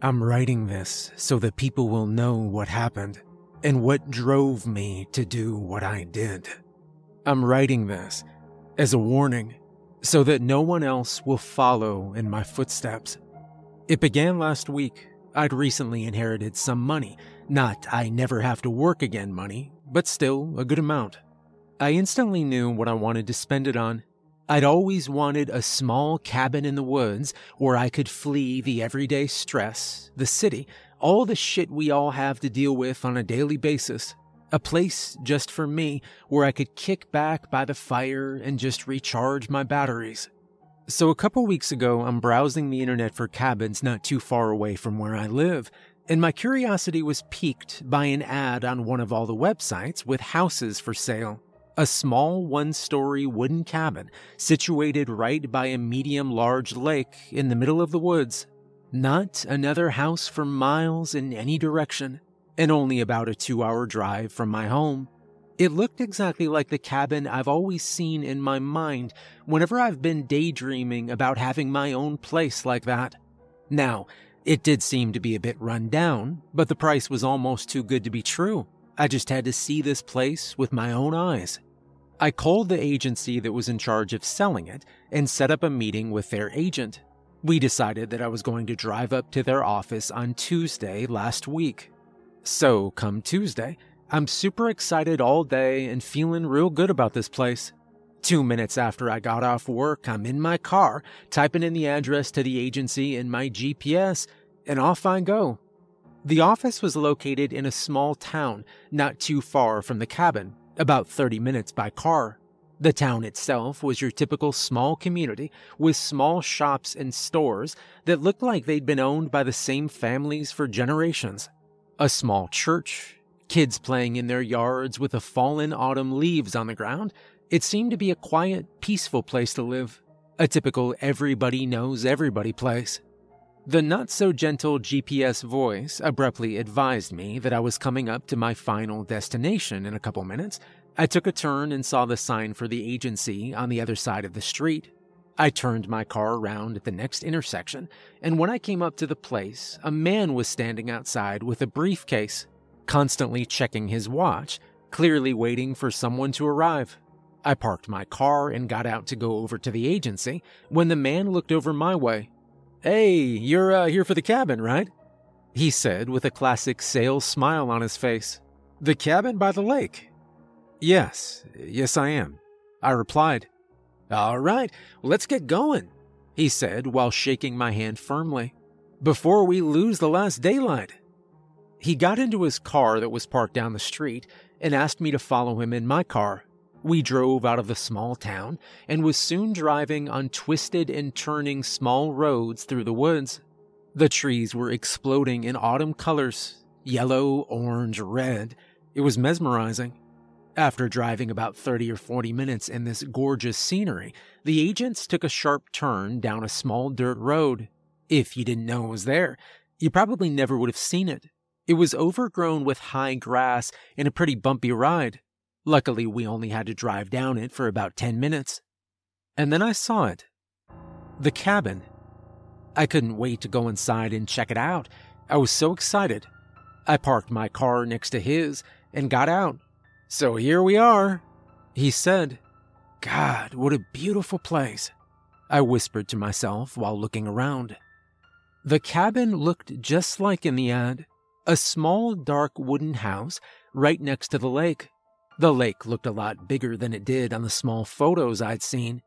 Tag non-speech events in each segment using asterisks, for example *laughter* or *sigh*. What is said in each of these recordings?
I'm writing this so that people will know what happened and what drove me to do what I did. I'm writing this as a warning so that no one else will follow in my footsteps. It began last week. I'd recently inherited some money. Not I never have to work again money, but still a good amount. I instantly knew what I wanted to spend it on. I'd always wanted a small cabin in the woods where I could flee the everyday stress, the city, all the shit we all have to deal with on a daily basis. A place just for me where I could kick back by the fire and just recharge my batteries. So, a couple weeks ago, I'm browsing the internet for cabins not too far away from where I live, and my curiosity was piqued by an ad on one of all the websites with houses for sale. A small one story wooden cabin situated right by a medium large lake in the middle of the woods. Not another house for miles in any direction, and only about a two hour drive from my home. It looked exactly like the cabin I've always seen in my mind whenever I've been daydreaming about having my own place like that. Now, it did seem to be a bit run down, but the price was almost too good to be true. I just had to see this place with my own eyes. I called the agency that was in charge of selling it and set up a meeting with their agent. We decided that I was going to drive up to their office on Tuesday last week. So, come Tuesday, I'm super excited all day and feeling real good about this place. Two minutes after I got off work, I'm in my car, typing in the address to the agency in my GPS, and off I go. The office was located in a small town not too far from the cabin, about 30 minutes by car. The town itself was your typical small community with small shops and stores that looked like they'd been owned by the same families for generations. A small church, kids playing in their yards with the fallen autumn leaves on the ground. It seemed to be a quiet, peaceful place to live. A typical everybody knows everybody place. The not so gentle GPS voice abruptly advised me that I was coming up to my final destination in a couple minutes. I took a turn and saw the sign for the agency on the other side of the street. I turned my car around at the next intersection, and when I came up to the place, a man was standing outside with a briefcase, constantly checking his watch, clearly waiting for someone to arrive. I parked my car and got out to go over to the agency when the man looked over my way. Hey, you're uh, here for the cabin, right? He said with a classic sales smile on his face. The cabin by the lake? Yes, yes, I am. I replied. All right, let's get going, he said while shaking my hand firmly. Before we lose the last daylight. He got into his car that was parked down the street and asked me to follow him in my car. We drove out of the small town and was soon driving on twisted and turning small roads through the woods. The trees were exploding in autumn colors yellow, orange, red. It was mesmerizing. After driving about 30 or 40 minutes in this gorgeous scenery, the agents took a sharp turn down a small dirt road. If you didn't know it was there, you probably never would have seen it. It was overgrown with high grass and a pretty bumpy ride. Luckily, we only had to drive down it for about 10 minutes. And then I saw it the cabin. I couldn't wait to go inside and check it out. I was so excited. I parked my car next to his and got out. So here we are, he said. God, what a beautiful place. I whispered to myself while looking around. The cabin looked just like in the ad a small, dark wooden house right next to the lake. The lake looked a lot bigger than it did on the small photos I'd seen.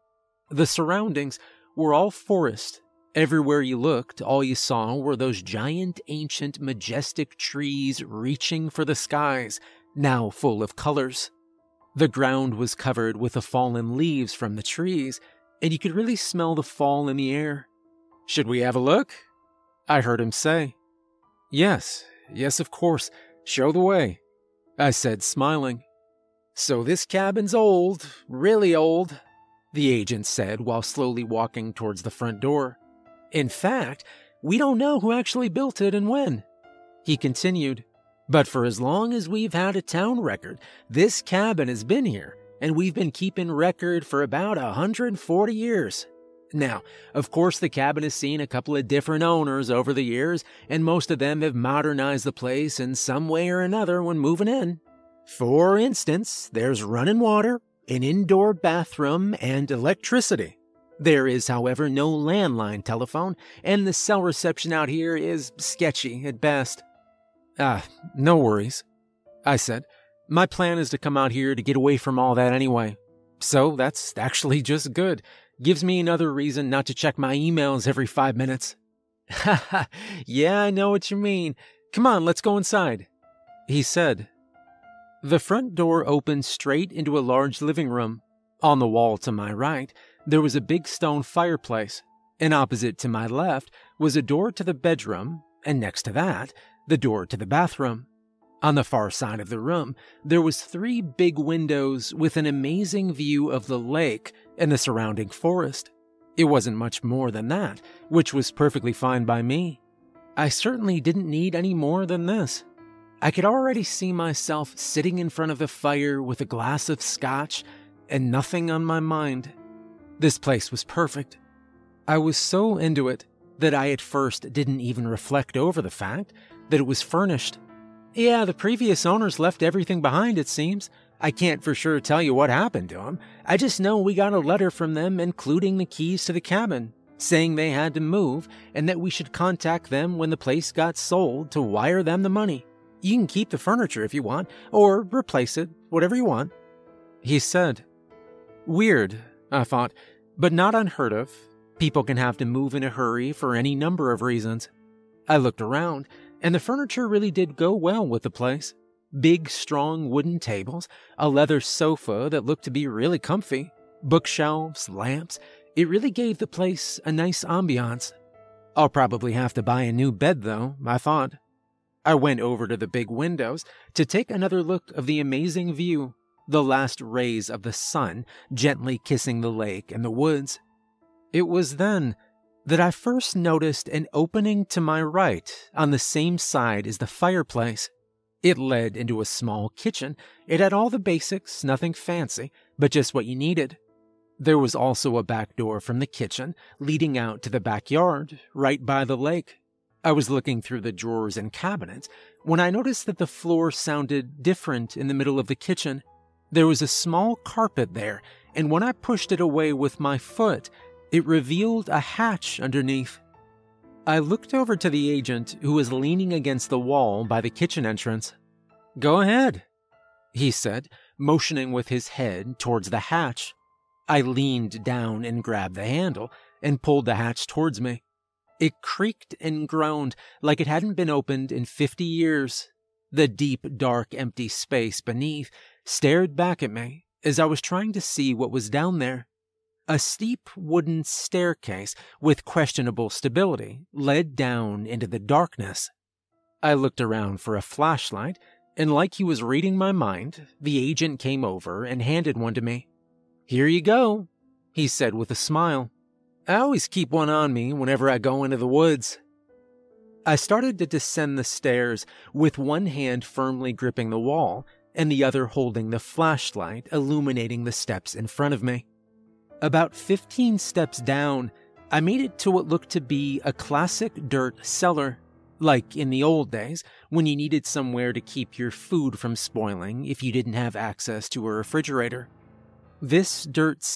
The surroundings were all forest. Everywhere you looked, all you saw were those giant, ancient, majestic trees reaching for the skies, now full of colors. The ground was covered with the fallen leaves from the trees, and you could really smell the fall in the air. Should we have a look? I heard him say. Yes, yes, of course. Show the way, I said, smiling. So this cabin's old, really old, the agent said while slowly walking towards the front door. In fact, we don't know who actually built it and when. He continued, but for as long as we've had a town record, this cabin has been here, and we've been keeping record for about a 140 years. Now, of course, the cabin has seen a couple of different owners over the years, and most of them have modernized the place in some way or another when moving in. For instance, there's running water, an indoor bathroom, and electricity. There is, however, no landline telephone, and the cell reception out here is sketchy at best. Ah, no worries, I said. My plan is to come out here to get away from all that anyway. So that's actually just good. Gives me another reason not to check my emails every five minutes. Ha *laughs* yeah, I know what you mean. Come on, let's go inside, he said. The front door opened straight into a large living room. On the wall to my right, there was a big stone fireplace, and opposite to my left was a door to the bedroom, and next to that, the door to the bathroom. On the far side of the room, there was three big windows with an amazing view of the lake and the surrounding forest. It wasn't much more than that, which was perfectly fine by me. I certainly didn't need any more than this. I could already see myself sitting in front of the fire with a glass of scotch and nothing on my mind. This place was perfect. I was so into it that I at first didn't even reflect over the fact that it was furnished. Yeah, the previous owners left everything behind, it seems, I can't for sure tell you what happened to them. I just know we got a letter from them including the keys to the cabin, saying they had to move and that we should contact them when the place got sold to wire them the money. You can keep the furniture if you want, or replace it, whatever you want. He said. Weird, I thought, but not unheard of. People can have to move in a hurry for any number of reasons. I looked around, and the furniture really did go well with the place. Big, strong wooden tables, a leather sofa that looked to be really comfy, bookshelves, lamps. It really gave the place a nice ambiance. I'll probably have to buy a new bed, though, I thought. I went over to the big windows to take another look of the amazing view, the last rays of the sun gently kissing the lake and the woods. It was then that I first noticed an opening to my right on the same side as the fireplace. It led into a small kitchen. It had all the basics, nothing fancy, but just what you needed. There was also a back door from the kitchen leading out to the backyard, right by the lake. I was looking through the drawers and cabinets when I noticed that the floor sounded different in the middle of the kitchen. There was a small carpet there, and when I pushed it away with my foot, it revealed a hatch underneath. I looked over to the agent who was leaning against the wall by the kitchen entrance. Go ahead, he said, motioning with his head towards the hatch. I leaned down and grabbed the handle and pulled the hatch towards me. It creaked and groaned like it hadn't been opened in fifty years. The deep, dark, empty space beneath stared back at me as I was trying to see what was down there. A steep wooden staircase with questionable stability led down into the darkness. I looked around for a flashlight, and like he was reading my mind, the agent came over and handed one to me. Here you go, he said with a smile. I always keep one on me whenever I go into the woods. I started to descend the stairs with one hand firmly gripping the wall and the other holding the flashlight illuminating the steps in front of me. About 15 steps down, I made it to what looked to be a classic dirt cellar, like in the old days when you needed somewhere to keep your food from spoiling if you didn't have access to a refrigerator. This dirt.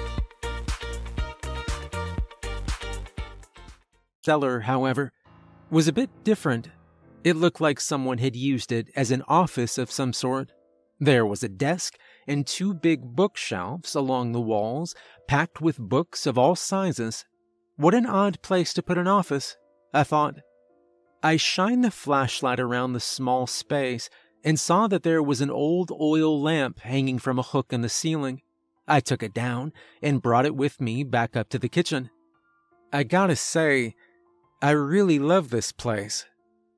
Cellar, however, was a bit different. It looked like someone had used it as an office of some sort. There was a desk and two big bookshelves along the walls, packed with books of all sizes. What an odd place to put an office, I thought. I shined the flashlight around the small space and saw that there was an old oil lamp hanging from a hook in the ceiling. I took it down and brought it with me back up to the kitchen. I gotta say, I really love this place.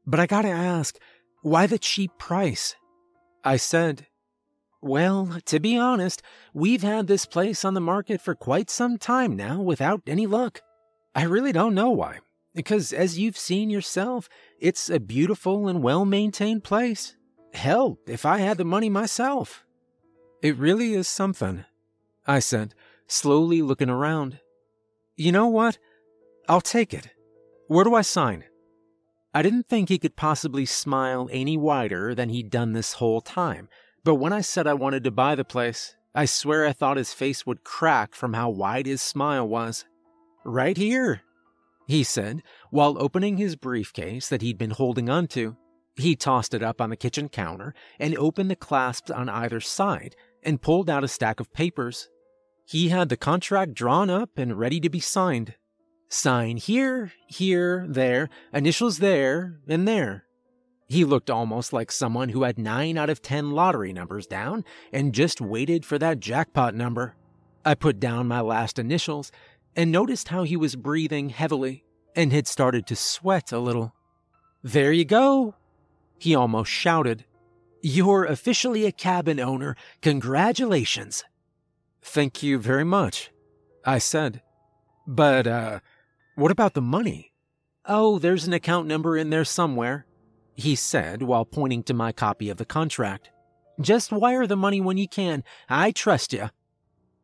But I gotta ask, why the cheap price? I said, Well, to be honest, we've had this place on the market for quite some time now without any luck. I really don't know why, because as you've seen yourself, it's a beautiful and well maintained place. Hell, if I had the money myself. It really is something, I said, slowly looking around. You know what? I'll take it. Where do I sign? I didn't think he could possibly smile any wider than he'd done this whole time, but when I said I wanted to buy the place, I swear I thought his face would crack from how wide his smile was. Right here, he said, while opening his briefcase that he'd been holding onto. He tossed it up on the kitchen counter and opened the clasps on either side and pulled out a stack of papers. He had the contract drawn up and ready to be signed. Sign here, here, there, initials there, and there. He looked almost like someone who had 9 out of 10 lottery numbers down and just waited for that jackpot number. I put down my last initials and noticed how he was breathing heavily and had started to sweat a little. There you go, he almost shouted. You're officially a cabin owner. Congratulations. Thank you very much, I said. But, uh, what about the money? Oh, there's an account number in there somewhere, he said while pointing to my copy of the contract. Just wire the money when you can. I trust you.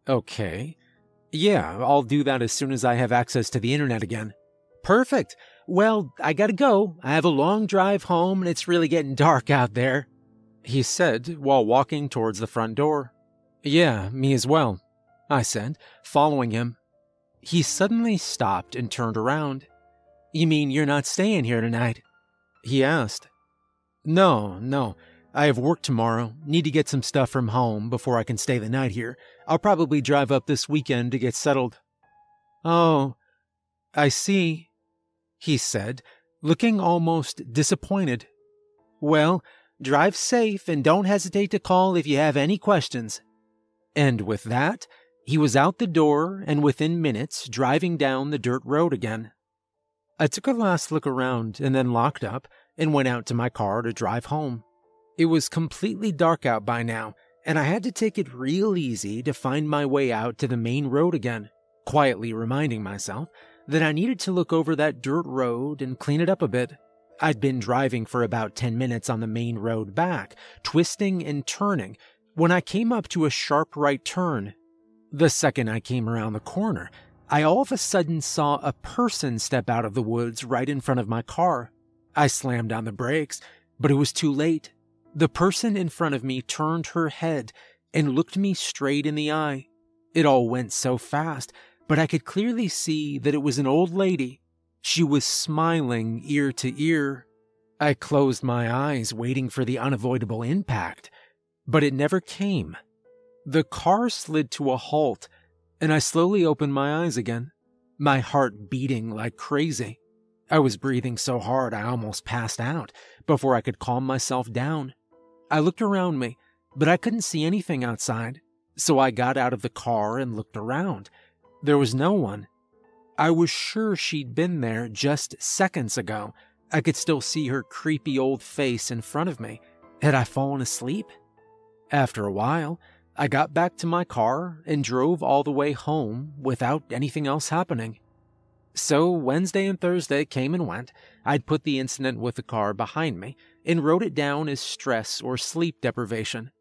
Okay. Yeah, I'll do that as soon as I have access to the internet again. Perfect. Well, I gotta go. I have a long drive home and it's really getting dark out there, he said while walking towards the front door. Yeah, me as well, I said, following him. He suddenly stopped and turned around. You mean you're not staying here tonight? He asked. No, no. I have work tomorrow. Need to get some stuff from home before I can stay the night here. I'll probably drive up this weekend to get settled. Oh, I see, he said, looking almost disappointed. Well, drive safe and don't hesitate to call if you have any questions. And with that, he was out the door and within minutes driving down the dirt road again. I took a last look around and then locked up and went out to my car to drive home. It was completely dark out by now, and I had to take it real easy to find my way out to the main road again, quietly reminding myself that I needed to look over that dirt road and clean it up a bit. I'd been driving for about 10 minutes on the main road back, twisting and turning, when I came up to a sharp right turn. The second I came around the corner, I all of a sudden saw a person step out of the woods right in front of my car. I slammed on the brakes, but it was too late. The person in front of me turned her head and looked me straight in the eye. It all went so fast but I could clearly see that it was an old lady. She was smiling ear to ear. I closed my eyes, waiting for the unavoidable impact, but it never came. The car slid to a halt, and I slowly opened my eyes again, my heart beating like crazy. I was breathing so hard I almost passed out before I could calm myself down. I looked around me, but I couldn't see anything outside, so I got out of the car and looked around. There was no one. I was sure she'd been there just seconds ago. I could still see her creepy old face in front of me. Had I fallen asleep? After a while, I got back to my car and drove all the way home without anything else happening. So Wednesday and Thursday came and went. I'd put the incident with the car behind me and wrote it down as stress or sleep deprivation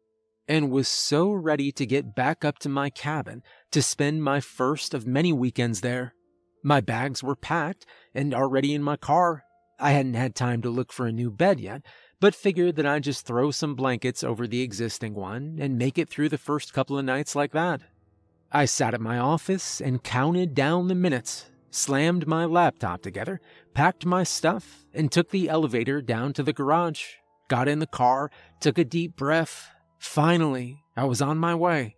and was so ready to get back up to my cabin to spend my first of many weekends there. My bags were packed and already in my car. I hadn't had time to look for a new bed yet, but figured that I'd just throw some blankets over the existing one and make it through the first couple of nights like that. I sat at my office and counted down the minutes. slammed my laptop together, packed my stuff, and took the elevator down to the garage. Got in the car, took a deep breath. Finally, I was on my way.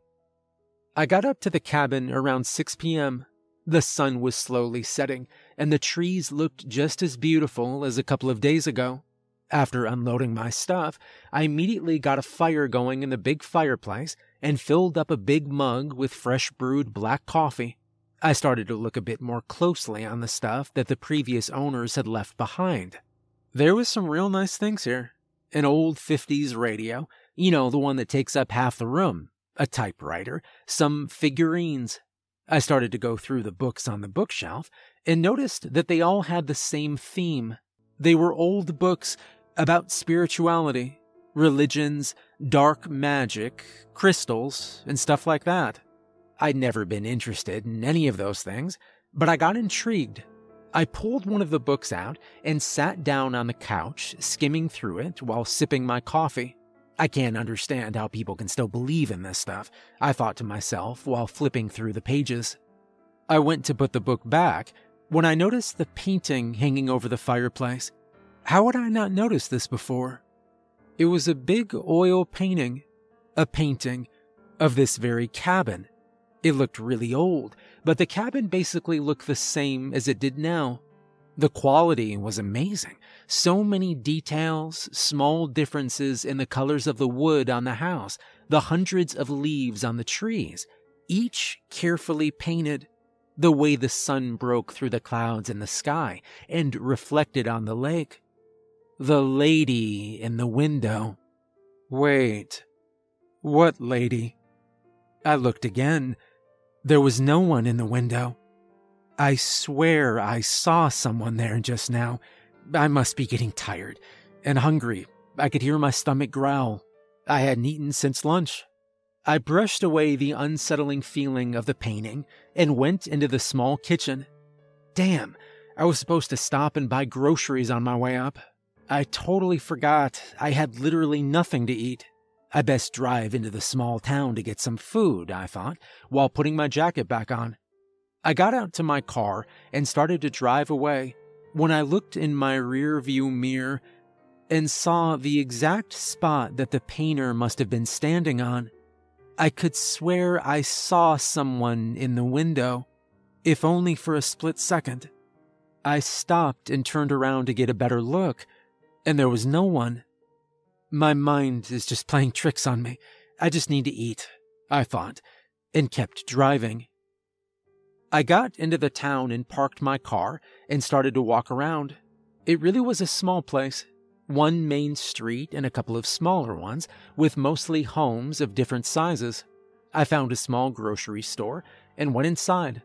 I got up to the cabin around 6 p.m. The sun was slowly setting, and the trees looked just as beautiful as a couple of days ago. After unloading my stuff, I immediately got a fire going in the big fireplace and filled up a big mug with fresh brewed black coffee. I started to look a bit more closely on the stuff that the previous owners had left behind. There was some real nice things here. An old 50s radio, you know, the one that takes up half the room, a typewriter, some figurines. I started to go through the books on the bookshelf and noticed that they all had the same theme. They were old books about spirituality, religions, dark magic, crystals, and stuff like that. I'd never been interested in any of those things, but I got intrigued. I pulled one of the books out and sat down on the couch, skimming through it while sipping my coffee. I can't understand how people can still believe in this stuff, I thought to myself while flipping through the pages. I went to put the book back when I noticed the painting hanging over the fireplace. How had I not noticed this before? It was a big oil painting, a painting of this very cabin. It looked really old, but the cabin basically looked the same as it did now. The quality was amazing. So many details, small differences in the colors of the wood on the house, the hundreds of leaves on the trees, each carefully painted. The way the sun broke through the clouds in the sky and reflected on the lake. The lady in the window. Wait. What lady? I looked again. There was no one in the window. I swear I saw someone there just now. I must be getting tired and hungry. I could hear my stomach growl. I hadn't eaten since lunch. I brushed away the unsettling feeling of the painting and went into the small kitchen. Damn, I was supposed to stop and buy groceries on my way up. I totally forgot I had literally nothing to eat. I best drive into the small town to get some food, I thought, while putting my jacket back on. I got out to my car and started to drive away when I looked in my rear view mirror and saw the exact spot that the painter must have been standing on. I could swear I saw someone in the window, if only for a split second. I stopped and turned around to get a better look and there was no one. My mind is just playing tricks on me. I just need to eat, I thought, and kept driving. I got into the town and parked my car and started to walk around. It really was a small place. One main street and a couple of smaller ones, with mostly homes of different sizes. I found a small grocery store and went inside.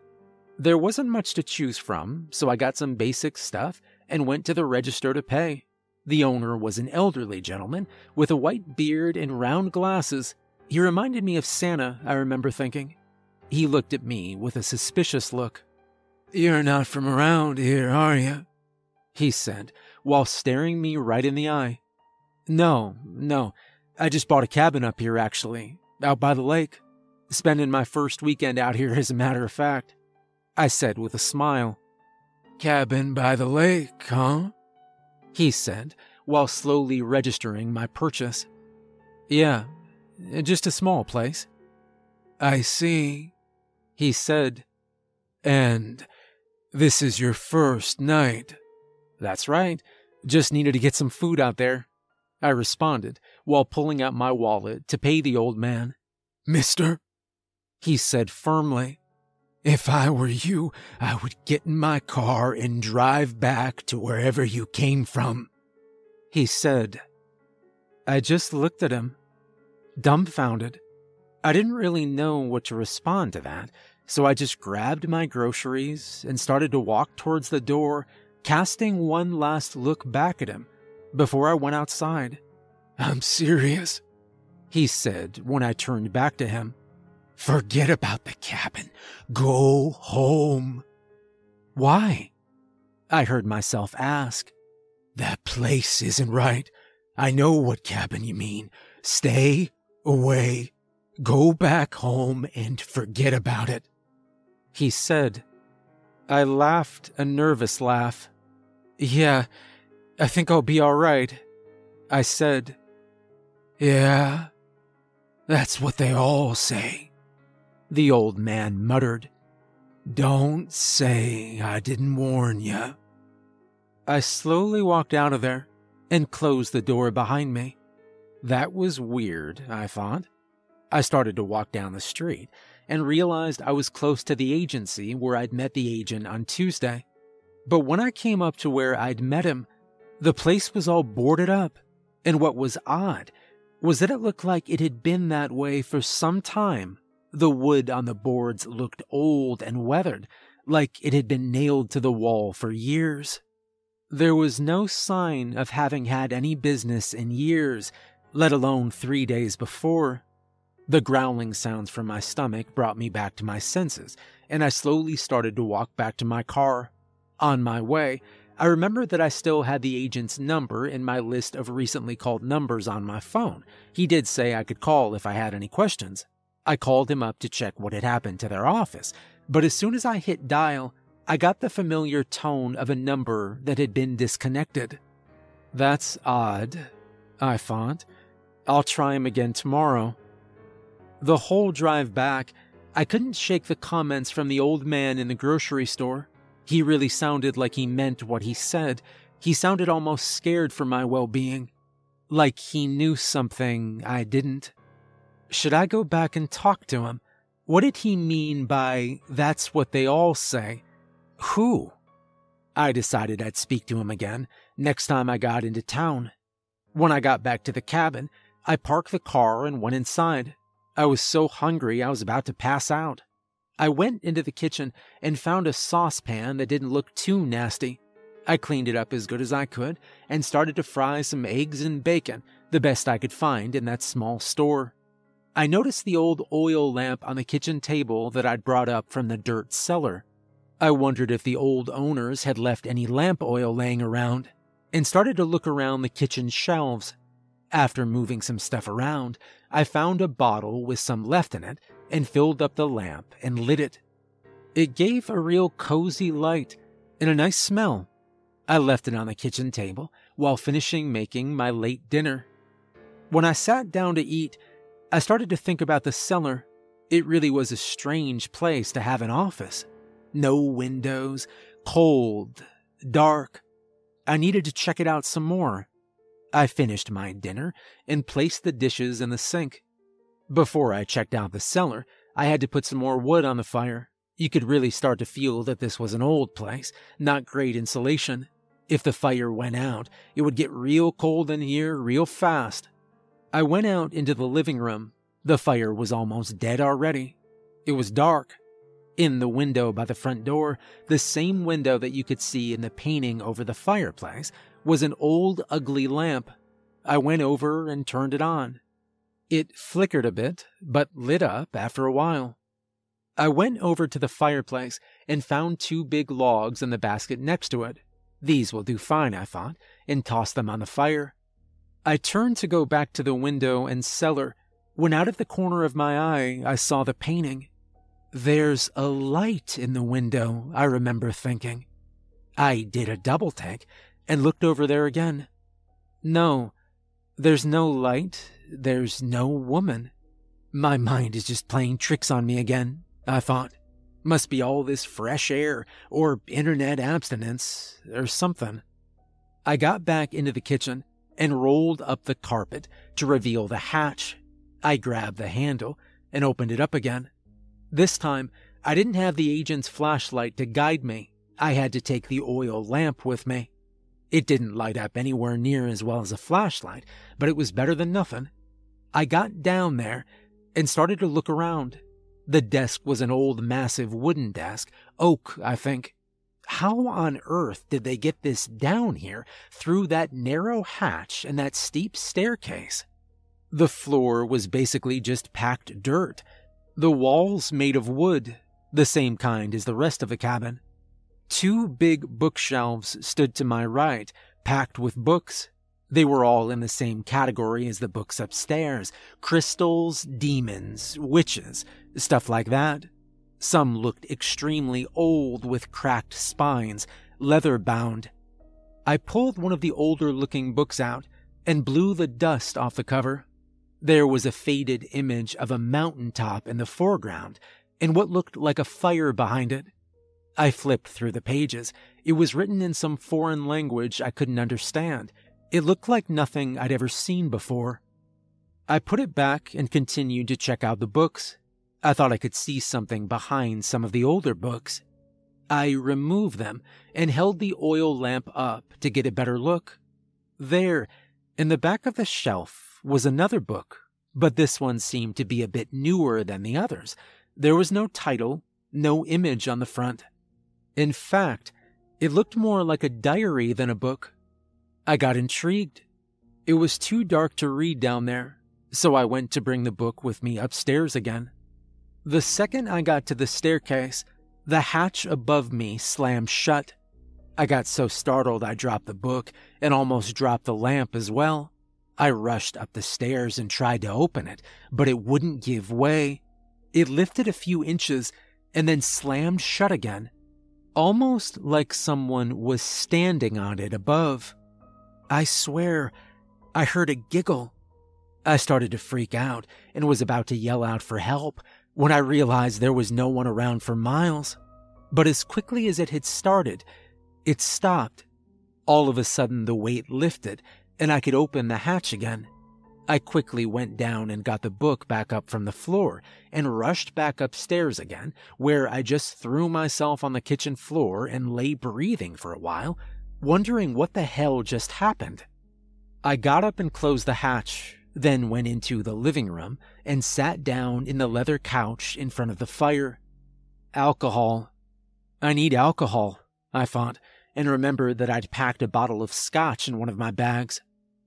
There wasn't much to choose from, so I got some basic stuff and went to the register to pay. The owner was an elderly gentleman with a white beard and round glasses. He reminded me of Santa, I remember thinking. He looked at me with a suspicious look. You're not from around here, are you? He said, while staring me right in the eye. No, no. I just bought a cabin up here, actually, out by the lake. Spending my first weekend out here, as a matter of fact. I said with a smile. Cabin by the lake, huh? He said, while slowly registering my purchase. Yeah, just a small place. I see, he said. And this is your first night. That's right. Just needed to get some food out there. I responded while pulling out my wallet to pay the old man. Mister, he said firmly, if I were you, I would get in my car and drive back to wherever you came from. He said. I just looked at him, dumbfounded. I didn't really know what to respond to that, so I just grabbed my groceries and started to walk towards the door, casting one last look back at him before I went outside. I'm serious, he said when I turned back to him. Forget about the cabin. Go home. Why? I heard myself ask. That place isn't right. I know what cabin you mean. Stay away. Go back home and forget about it. He said. I laughed a nervous laugh. Yeah, I think I'll be alright, I said. Yeah, that's what they all say, the old man muttered. Don't say I didn't warn you. I slowly walked out of there and closed the door behind me. That was weird, I thought. I started to walk down the street and realized I was close to the agency where I'd met the agent on Tuesday. But when I came up to where I'd met him, the place was all boarded up. And what was odd was that it looked like it had been that way for some time. The wood on the boards looked old and weathered, like it had been nailed to the wall for years. There was no sign of having had any business in years, let alone three days before. The growling sounds from my stomach brought me back to my senses, and I slowly started to walk back to my car. On my way, I remembered that I still had the agent's number in my list of recently called numbers on my phone. He did say I could call if I had any questions. I called him up to check what had happened to their office, but as soon as I hit dial, I got the familiar tone of a number that had been disconnected. That's odd, I thought. I'll try him again tomorrow. The whole drive back, I couldn't shake the comments from the old man in the grocery store. He really sounded like he meant what he said. He sounded almost scared for my well being. Like he knew something I didn't. Should I go back and talk to him? What did he mean by that's what they all say? Who? I decided I'd speak to him again next time I got into town. When I got back to the cabin, I parked the car and went inside. I was so hungry I was about to pass out. I went into the kitchen and found a saucepan that didn't look too nasty. I cleaned it up as good as I could and started to fry some eggs and bacon, the best I could find in that small store. I noticed the old oil lamp on the kitchen table that I'd brought up from the dirt cellar. I wondered if the old owners had left any lamp oil laying around and started to look around the kitchen shelves. After moving some stuff around, I found a bottle with some left in it and filled up the lamp and lit it. It gave a real cozy light and a nice smell. I left it on the kitchen table while finishing making my late dinner. When I sat down to eat, I started to think about the cellar. It really was a strange place to have an office. No windows, cold, dark. I needed to check it out some more. I finished my dinner and placed the dishes in the sink. Before I checked out the cellar, I had to put some more wood on the fire. You could really start to feel that this was an old place, not great insulation. If the fire went out, it would get real cold in here real fast. I went out into the living room. The fire was almost dead already. It was dark. In the window by the front door, the same window that you could see in the painting over the fireplace, was an old, ugly lamp. I went over and turned it on. It flickered a bit, but lit up after a while. I went over to the fireplace and found two big logs in the basket next to it. These will do fine, I thought, and tossed them on the fire. I turned to go back to the window and cellar when out of the corner of my eye I saw the painting. There's a light in the window, I remember thinking. I did a double take and looked over there again. No, there's no light, there's no woman. My mind is just playing tricks on me again, I thought. Must be all this fresh air, or internet abstinence, or something. I got back into the kitchen and rolled up the carpet to reveal the hatch. I grabbed the handle and opened it up again. This time, I didn't have the agent's flashlight to guide me. I had to take the oil lamp with me. It didn't light up anywhere near as well as a flashlight, but it was better than nothing. I got down there and started to look around. The desk was an old, massive wooden desk, oak, I think. How on earth did they get this down here through that narrow hatch and that steep staircase? The floor was basically just packed dirt. The walls made of wood, the same kind as the rest of the cabin. Two big bookshelves stood to my right, packed with books. They were all in the same category as the books upstairs crystals, demons, witches, stuff like that. Some looked extremely old with cracked spines, leather bound. I pulled one of the older looking books out and blew the dust off the cover. There was a faded image of a mountain top in the foreground and what looked like a fire behind it. I flipped through the pages. It was written in some foreign language I couldn't understand. It looked like nothing I'd ever seen before. I put it back and continued to check out the books. I thought I could see something behind some of the older books. I removed them and held the oil lamp up to get a better look. There, in the back of the shelf, was another book, but this one seemed to be a bit newer than the others. There was no title, no image on the front. In fact, it looked more like a diary than a book. I got intrigued. It was too dark to read down there, so I went to bring the book with me upstairs again. The second I got to the staircase, the hatch above me slammed shut. I got so startled I dropped the book and almost dropped the lamp as well. I rushed up the stairs and tried to open it, but it wouldn't give way. It lifted a few inches and then slammed shut again, almost like someone was standing on it above. I swear, I heard a giggle. I started to freak out and was about to yell out for help when I realized there was no one around for miles. But as quickly as it had started, it stopped. All of a sudden, the weight lifted and I could open the hatch again. I quickly went down and got the book back up from the floor and rushed back upstairs again, where I just threw myself on the kitchen floor and lay breathing for a while, wondering what the hell just happened. I got up and closed the hatch, then went into the living room and sat down in the leather couch in front of the fire. Alcohol. I need alcohol, I thought, and remembered that I'd packed a bottle of scotch in one of my bags.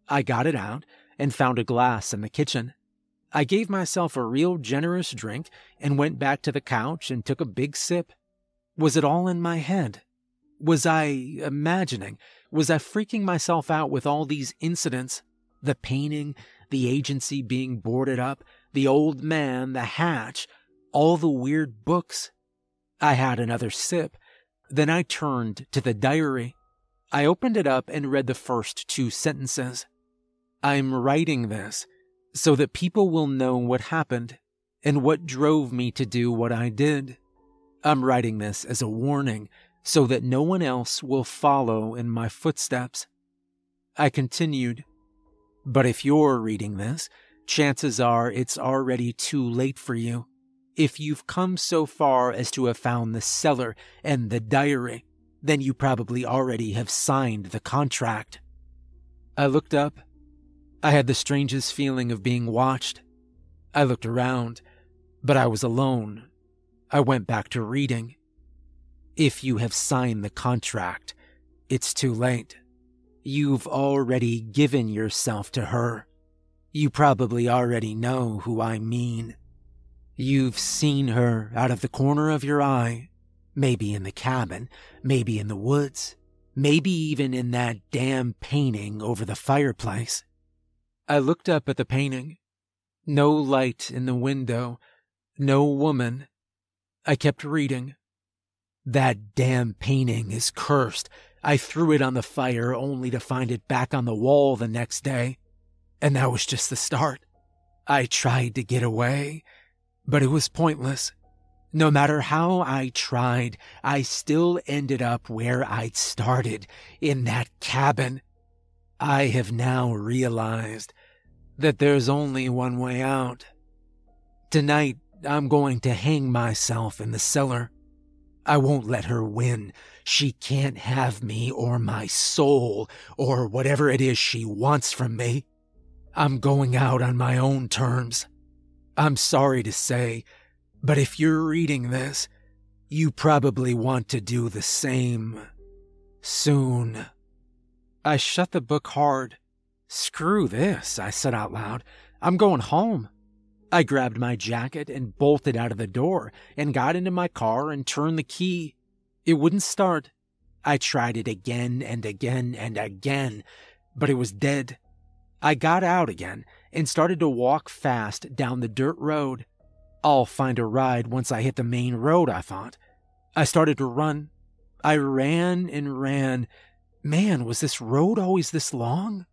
I got it out and found a glass in the kitchen. I gave myself a real generous drink and went back to the couch and took a big sip. Was it all in my head? Was I imagining? Was I freaking myself out with all these incidents? The painting, the agency being boarded up, the old man, the hatch, all the weird books. I had another sip. Then I turned to the diary. I opened it up and read the first two sentences. I'm writing this so that people will know what happened and what drove me to do what I did. I'm writing this as a warning so that no one else will follow in my footsteps. I continued, But if you're reading this, chances are it's already too late for you. If you've come so far as to have found the cellar and the diary, then you probably already have signed the contract. I looked up I had the strangest feeling of being watched. I looked around, but I was alone. I went back to reading. If you have signed the contract, it's too late. You've already given yourself to her. You probably already know who I mean. You've seen her out of the corner of your eye, maybe in the cabin, maybe in the woods, maybe even in that damn painting over the fireplace. I looked up at the painting. No light in the window, no woman. I kept reading. That damn painting is cursed. I threw it on the fire only to find it back on the wall the next day. And that was just the start. I tried to get away, but it was pointless. No matter how I tried, I still ended up where I'd started, in that cabin. I have now realized that there's only one way out. Tonight, I'm going to hang myself in the cellar. I won't let her win. She can't have me or my soul or whatever it is she wants from me. I'm going out on my own terms. I'm sorry to say, but if you're reading this, you probably want to do the same. Soon. I shut the book hard Screw this, I said out loud. I'm going home. I grabbed my jacket and bolted out of the door and got into my car and turned the key. It wouldn't start. I tried it again and again and again, but it was dead. I got out again and started to walk fast down the dirt road. I'll find a ride once I hit the main road, I thought. I started to run. I ran and ran. Man, was this road always this long?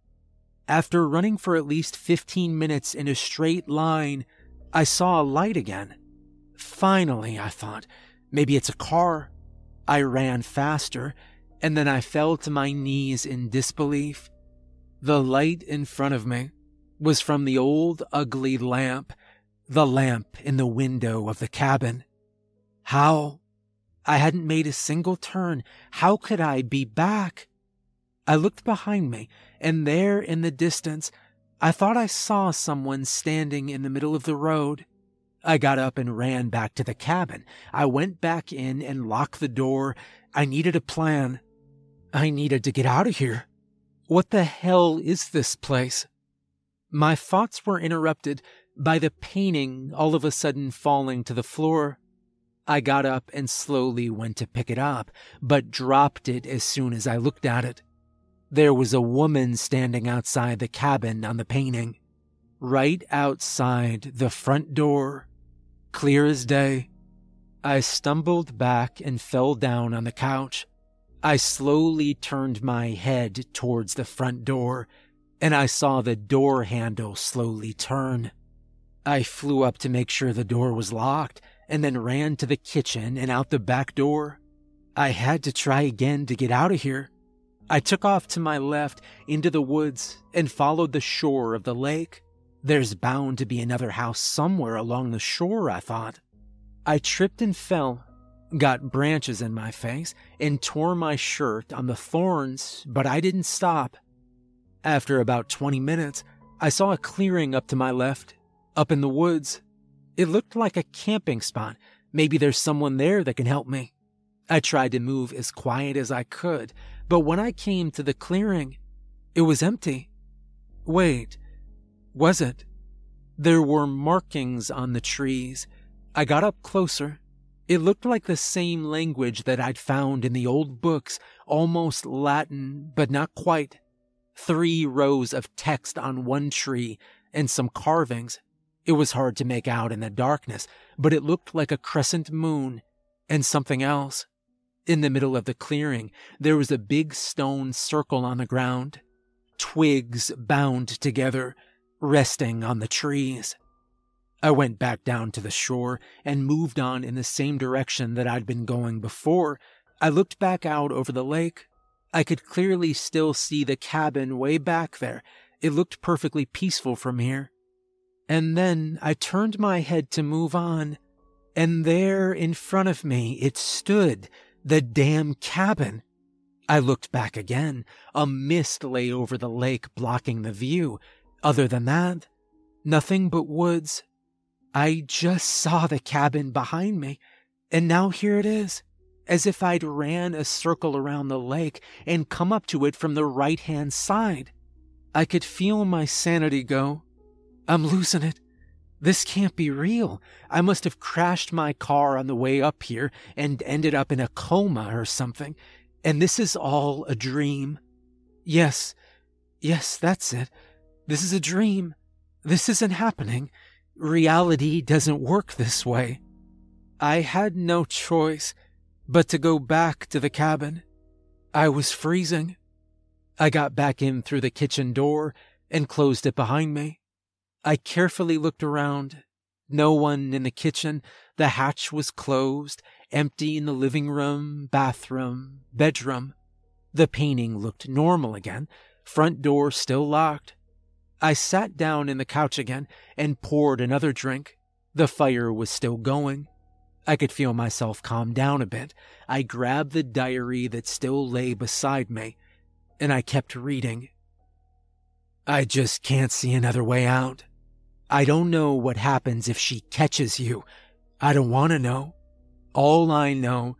After running for at least 15 minutes in a straight line, I saw a light again. Finally, I thought, maybe it's a car. I ran faster, and then I fell to my knees in disbelief. The light in front of me was from the old ugly lamp, the lamp in the window of the cabin. How? I hadn't made a single turn. How could I be back? I looked behind me, and there in the distance, I thought I saw someone standing in the middle of the road. I got up and ran back to the cabin. I went back in and locked the door. I needed a plan. I needed to get out of here. What the hell is this place? My thoughts were interrupted by the painting all of a sudden falling to the floor. I got up and slowly went to pick it up, but dropped it as soon as I looked at it. There was a woman standing outside the cabin on the painting. Right outside the front door. Clear as day. I stumbled back and fell down on the couch. I slowly turned my head towards the front door, and I saw the door handle slowly turn. I flew up to make sure the door was locked and then ran to the kitchen and out the back door. I had to try again to get out of here. I took off to my left into the woods and followed the shore of the lake. There's bound to be another house somewhere along the shore, I thought. I tripped and fell, got branches in my face, and tore my shirt on the thorns, but I didn't stop. After about 20 minutes, I saw a clearing up to my left, up in the woods. It looked like a camping spot. Maybe there's someone there that can help me. I tried to move as quiet as I could, but when I came to the clearing, it was empty. Wait, was it? There were markings on the trees. I got up closer. It looked like the same language that I'd found in the old books, almost Latin, but not quite. Three rows of text on one tree and some carvings. It was hard to make out in the darkness, but it looked like a crescent moon and something else. In the middle of the clearing, there was a big stone circle on the ground, twigs bound together, resting on the trees. I went back down to the shore and moved on in the same direction that I'd been going before. I looked back out over the lake. I could clearly still see the cabin way back there. It looked perfectly peaceful from here. And then I turned my head to move on, and there in front of me it stood, the damn cabin. I looked back again. A mist lay over the lake, blocking the view. Other than that, nothing but woods. I just saw the cabin behind me, and now here it is, as if I'd ran a circle around the lake and come up to it from the right hand side. I could feel my sanity go. I'm losing it. This can't be real. I must have crashed my car on the way up here and ended up in a coma or something. And this is all a dream. Yes, yes, that's it. This is a dream. This isn't happening. Reality doesn't work this way. I had no choice but to go back to the cabin. I was freezing. I got back in through the kitchen door and closed it behind me. I carefully looked around. No one in the kitchen. The hatch was closed, empty in the living room, bathroom, bedroom. The painting looked normal again, front door still locked. I sat down in the couch again and poured another drink. The fire was still going. I could feel myself calm down a bit. I grabbed the diary that still lay beside me, and I kept reading. I just can't see another way out. I don't know what happens if she catches you. I don't want to know. All I know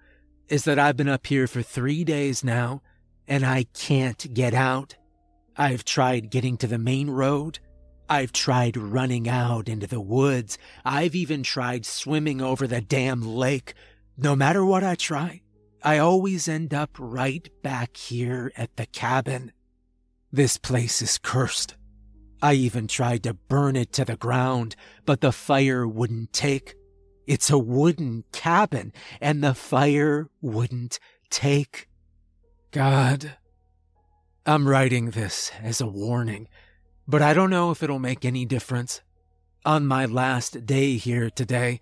is that I've been up here for three days now and I can't get out. I've tried getting to the main road. I've tried running out into the woods. I've even tried swimming over the damn lake. No matter what I try, I always end up right back here at the cabin. This place is cursed. I even tried to burn it to the ground, but the fire wouldn't take. It's a wooden cabin, and the fire wouldn't take. God, I'm writing this as a warning, but I don't know if it'll make any difference. On my last day here today,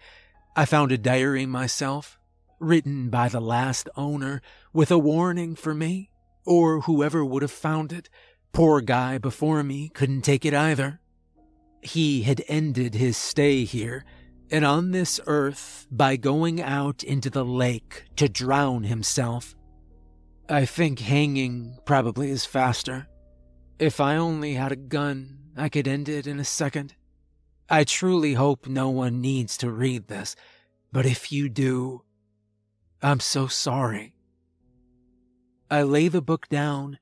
I found a diary myself, written by the last owner, with a warning for me, or whoever would have found it. Poor guy before me couldn't take it either. He had ended his stay here and on this earth by going out into the lake to drown himself. I think hanging probably is faster. If I only had a gun, I could end it in a second. I truly hope no one needs to read this, but if you do, I'm so sorry. I lay the book down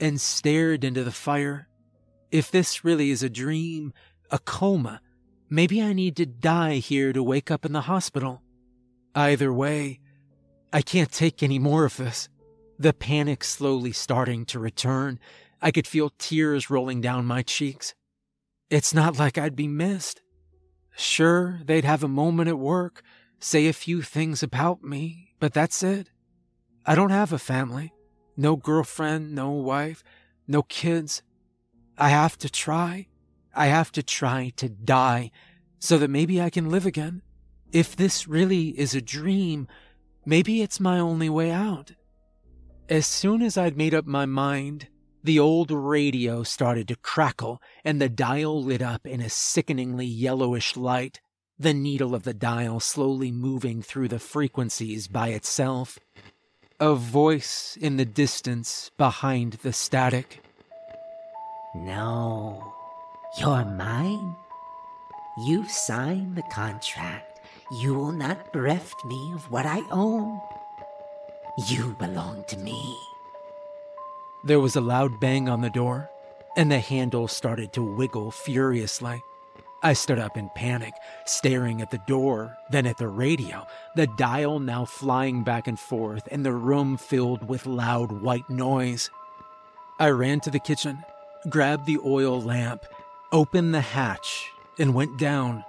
and stared into the fire. If this really is a dream, a coma, Maybe I need to die here to wake up in the hospital. Either way, I can't take any more of this. The panic slowly starting to return. I could feel tears rolling down my cheeks. It's not like I'd be missed. Sure, they'd have a moment at work, say a few things about me, but that's it. I don't have a family. No girlfriend, no wife, no kids. I have to try. I have to try to die so that maybe I can live again. If this really is a dream, maybe it's my only way out. As soon as I'd made up my mind, the old radio started to crackle and the dial lit up in a sickeningly yellowish light, the needle of the dial slowly moving through the frequencies by itself. A voice in the distance behind the static. No, you're mine. You've signed the contract. You will not bereft me of what I own. You belong to me. There was a loud bang on the door, and the handle started to wiggle furiously. I stood up in panic, staring at the door, then at the radio, the dial now flying back and forth, and the room filled with loud white noise. I ran to the kitchen, grabbed the oil lamp, opened the hatch, and went down.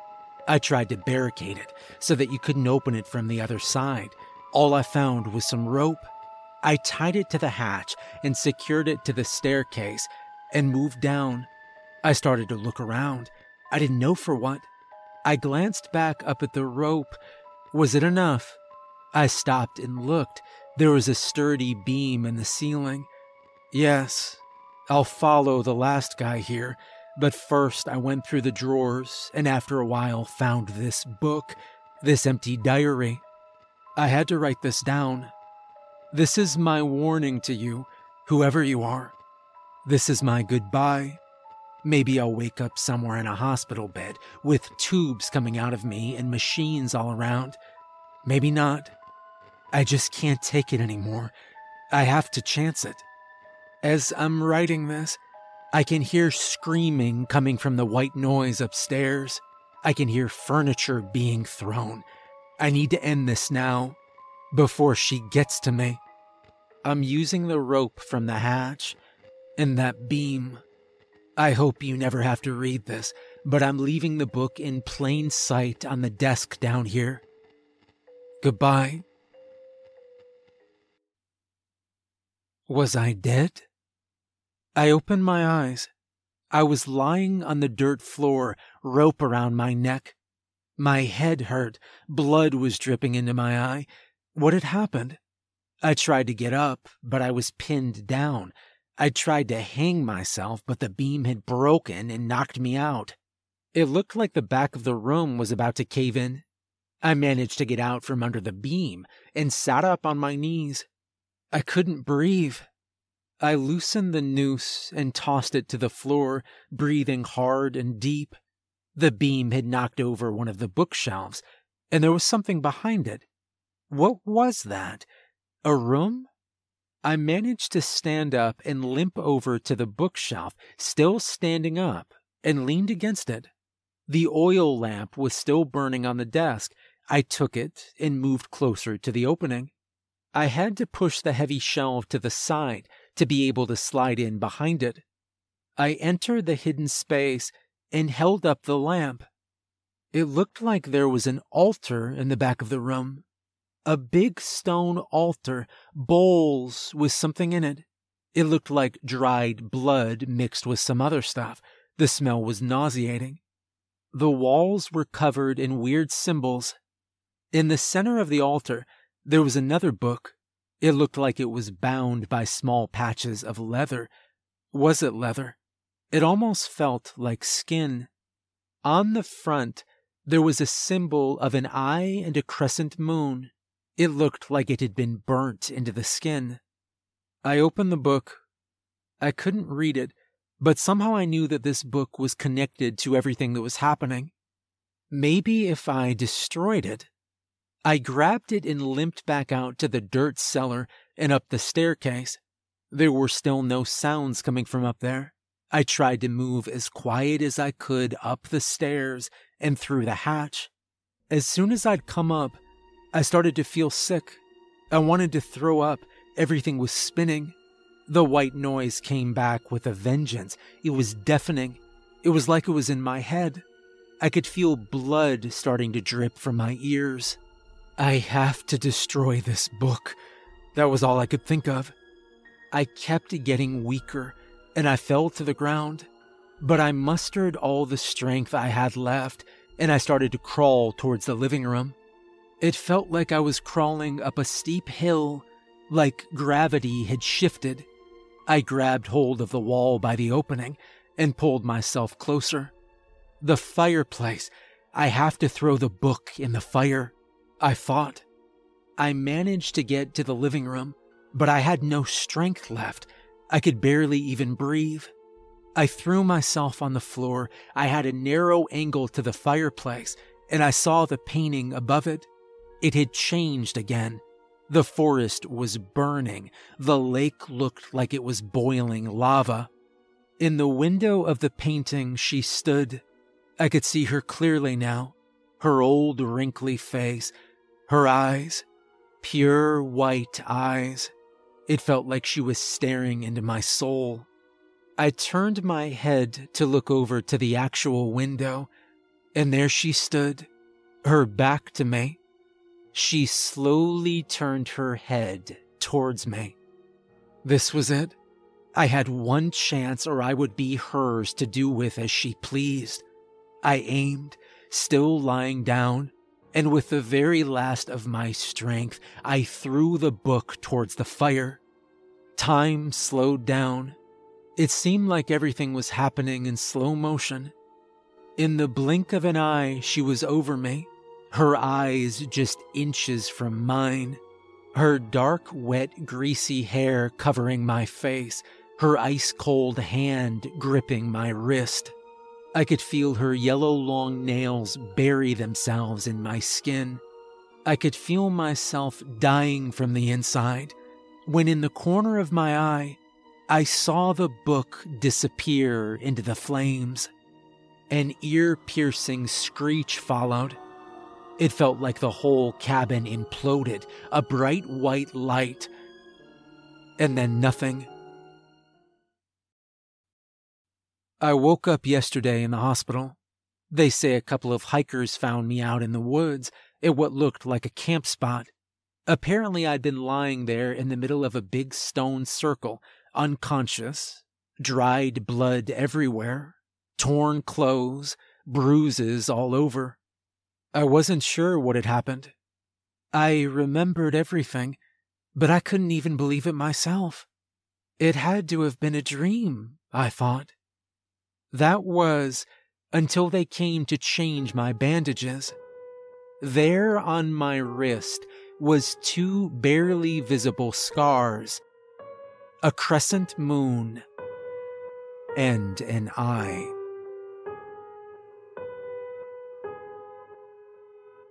I tried to barricade it so that you couldn't open it from the other side. All I found was some rope. I tied it to the hatch and secured it to the staircase and moved down. I started to look around. I didn't know for what. I glanced back up at the rope. Was it enough? I stopped and looked. There was a sturdy beam in the ceiling. Yes, I'll follow the last guy here but first, I went through the drawers and after a while found this book, this empty diary. I had to write this down. This is my warning to you, whoever you are. This is my goodbye. Maybe I'll wake up somewhere in a hospital bed with tubes coming out of me and machines all around. Maybe not. I just can't take it anymore. I have to chance it. As I'm writing this, I can hear screaming coming from the white noise upstairs. I can hear furniture being thrown. I need to end this now, before she gets to me. I'm using the rope from the hatch and that beam. I hope you never have to read this, but I'm leaving the book in plain sight on the desk down here. Goodbye. Was I dead? I opened my eyes. I was lying on the dirt floor, rope around my neck. My head hurt, blood was dripping into my eye. What had happened? I tried to get up, but I was pinned down. I tried to hang myself, but the beam had broken and knocked me out. It looked like the back of the room was about to cave in. I managed to get out from under the beam and sat up on my knees. I couldn't breathe. I loosened the noose and tossed it to the floor, breathing hard and deep. The beam had knocked over one of the bookshelves, and there was something behind it. What was that? A room? I managed to stand up and limp over to the bookshelf, still standing up, and leaned against it. The oil lamp was still burning on the desk. I took it and moved closer to the opening. I had to push the heavy shelf to the side to be able to slide in behind it. I entered the hidden space and held up the lamp. It looked like there was an altar in the back of the room. A big stone altar, bowls with something in it. It looked like dried blood mixed with some other stuff. The smell was nauseating. The walls were covered in weird symbols. In the center of the altar, there was another book. It looked like it was bound by small patches of leather. Was it leather? It almost felt like skin. On the front, there was a symbol of an eye and a crescent moon. It looked like it had been burnt into the skin. I opened the book. I couldn't read it, but somehow I knew that this book was connected to everything that was happening. Maybe if I destroyed it. I grabbed it and limped back out to the dirt cellar and up the staircase. There were still no sounds coming from up there. I tried to move as quiet as I could up the stairs and through the hatch. As soon as I'd come up, I started to feel sick. I wanted to throw up. Everything was spinning. The white noise came back with a vengeance. It was deafening. It was like it was in my head. I could feel blood starting to drip from my ears. I have to destroy this book. That was all I could think of. I kept getting weaker and I fell to the ground. But I mustered all the strength I had left and I started to crawl towards the living room. It felt like I was crawling up a steep hill, like gravity had shifted. I grabbed hold of the wall by the opening and pulled myself closer. The fireplace. I have to throw the book in the fire. I thought. I managed to get to the living room, but I had no strength left. I could barely even breathe. I threw myself on the floor. I had a narrow angle to the fireplace, and I saw the painting above it. It had changed again. The forest was burning. The lake looked like it was boiling lava. In the window of the painting, she stood. I could see her clearly now. Her old wrinkly face, her eyes, pure white eyes. It felt like she was staring into my soul. I turned my head to look over to the actual window, and there she stood, her back to me. She slowly turned her head towards me. This was it. I had one chance, or I would be hers to do with as she pleased. I aimed, still lying down, and with the very last of my strength, I threw the book towards the fire. Time slowed down. It seemed like everything was happening in slow motion. In the blink of an eye, she was over me her eyes just inches from mine, her dark, wet, greasy hair covering my face, her ice cold hand gripping my wrist. I could feel her yellow long nails bury themselves in my skin. I could feel myself dying from the inside when, in the corner of my eye, I saw the book disappear into the flames. An ear piercing screech followed it felt like the whole cabin imploded, a bright white light, and then nothing. I woke up yesterday in the hospital. They say a couple of hikers found me out in the woods at what looked like a camp spot. Apparently, I'd been lying there in the middle of a big stone circle, unconscious, dried blood everywhere, torn clothes, bruises all over. I wasn't sure what had happened. I remembered everything, but I couldn't even believe it myself. It had to have been a dream, I thought. That was until they came to change my bandages. There on my wrist was two barely visible scars a crescent moon and an eye.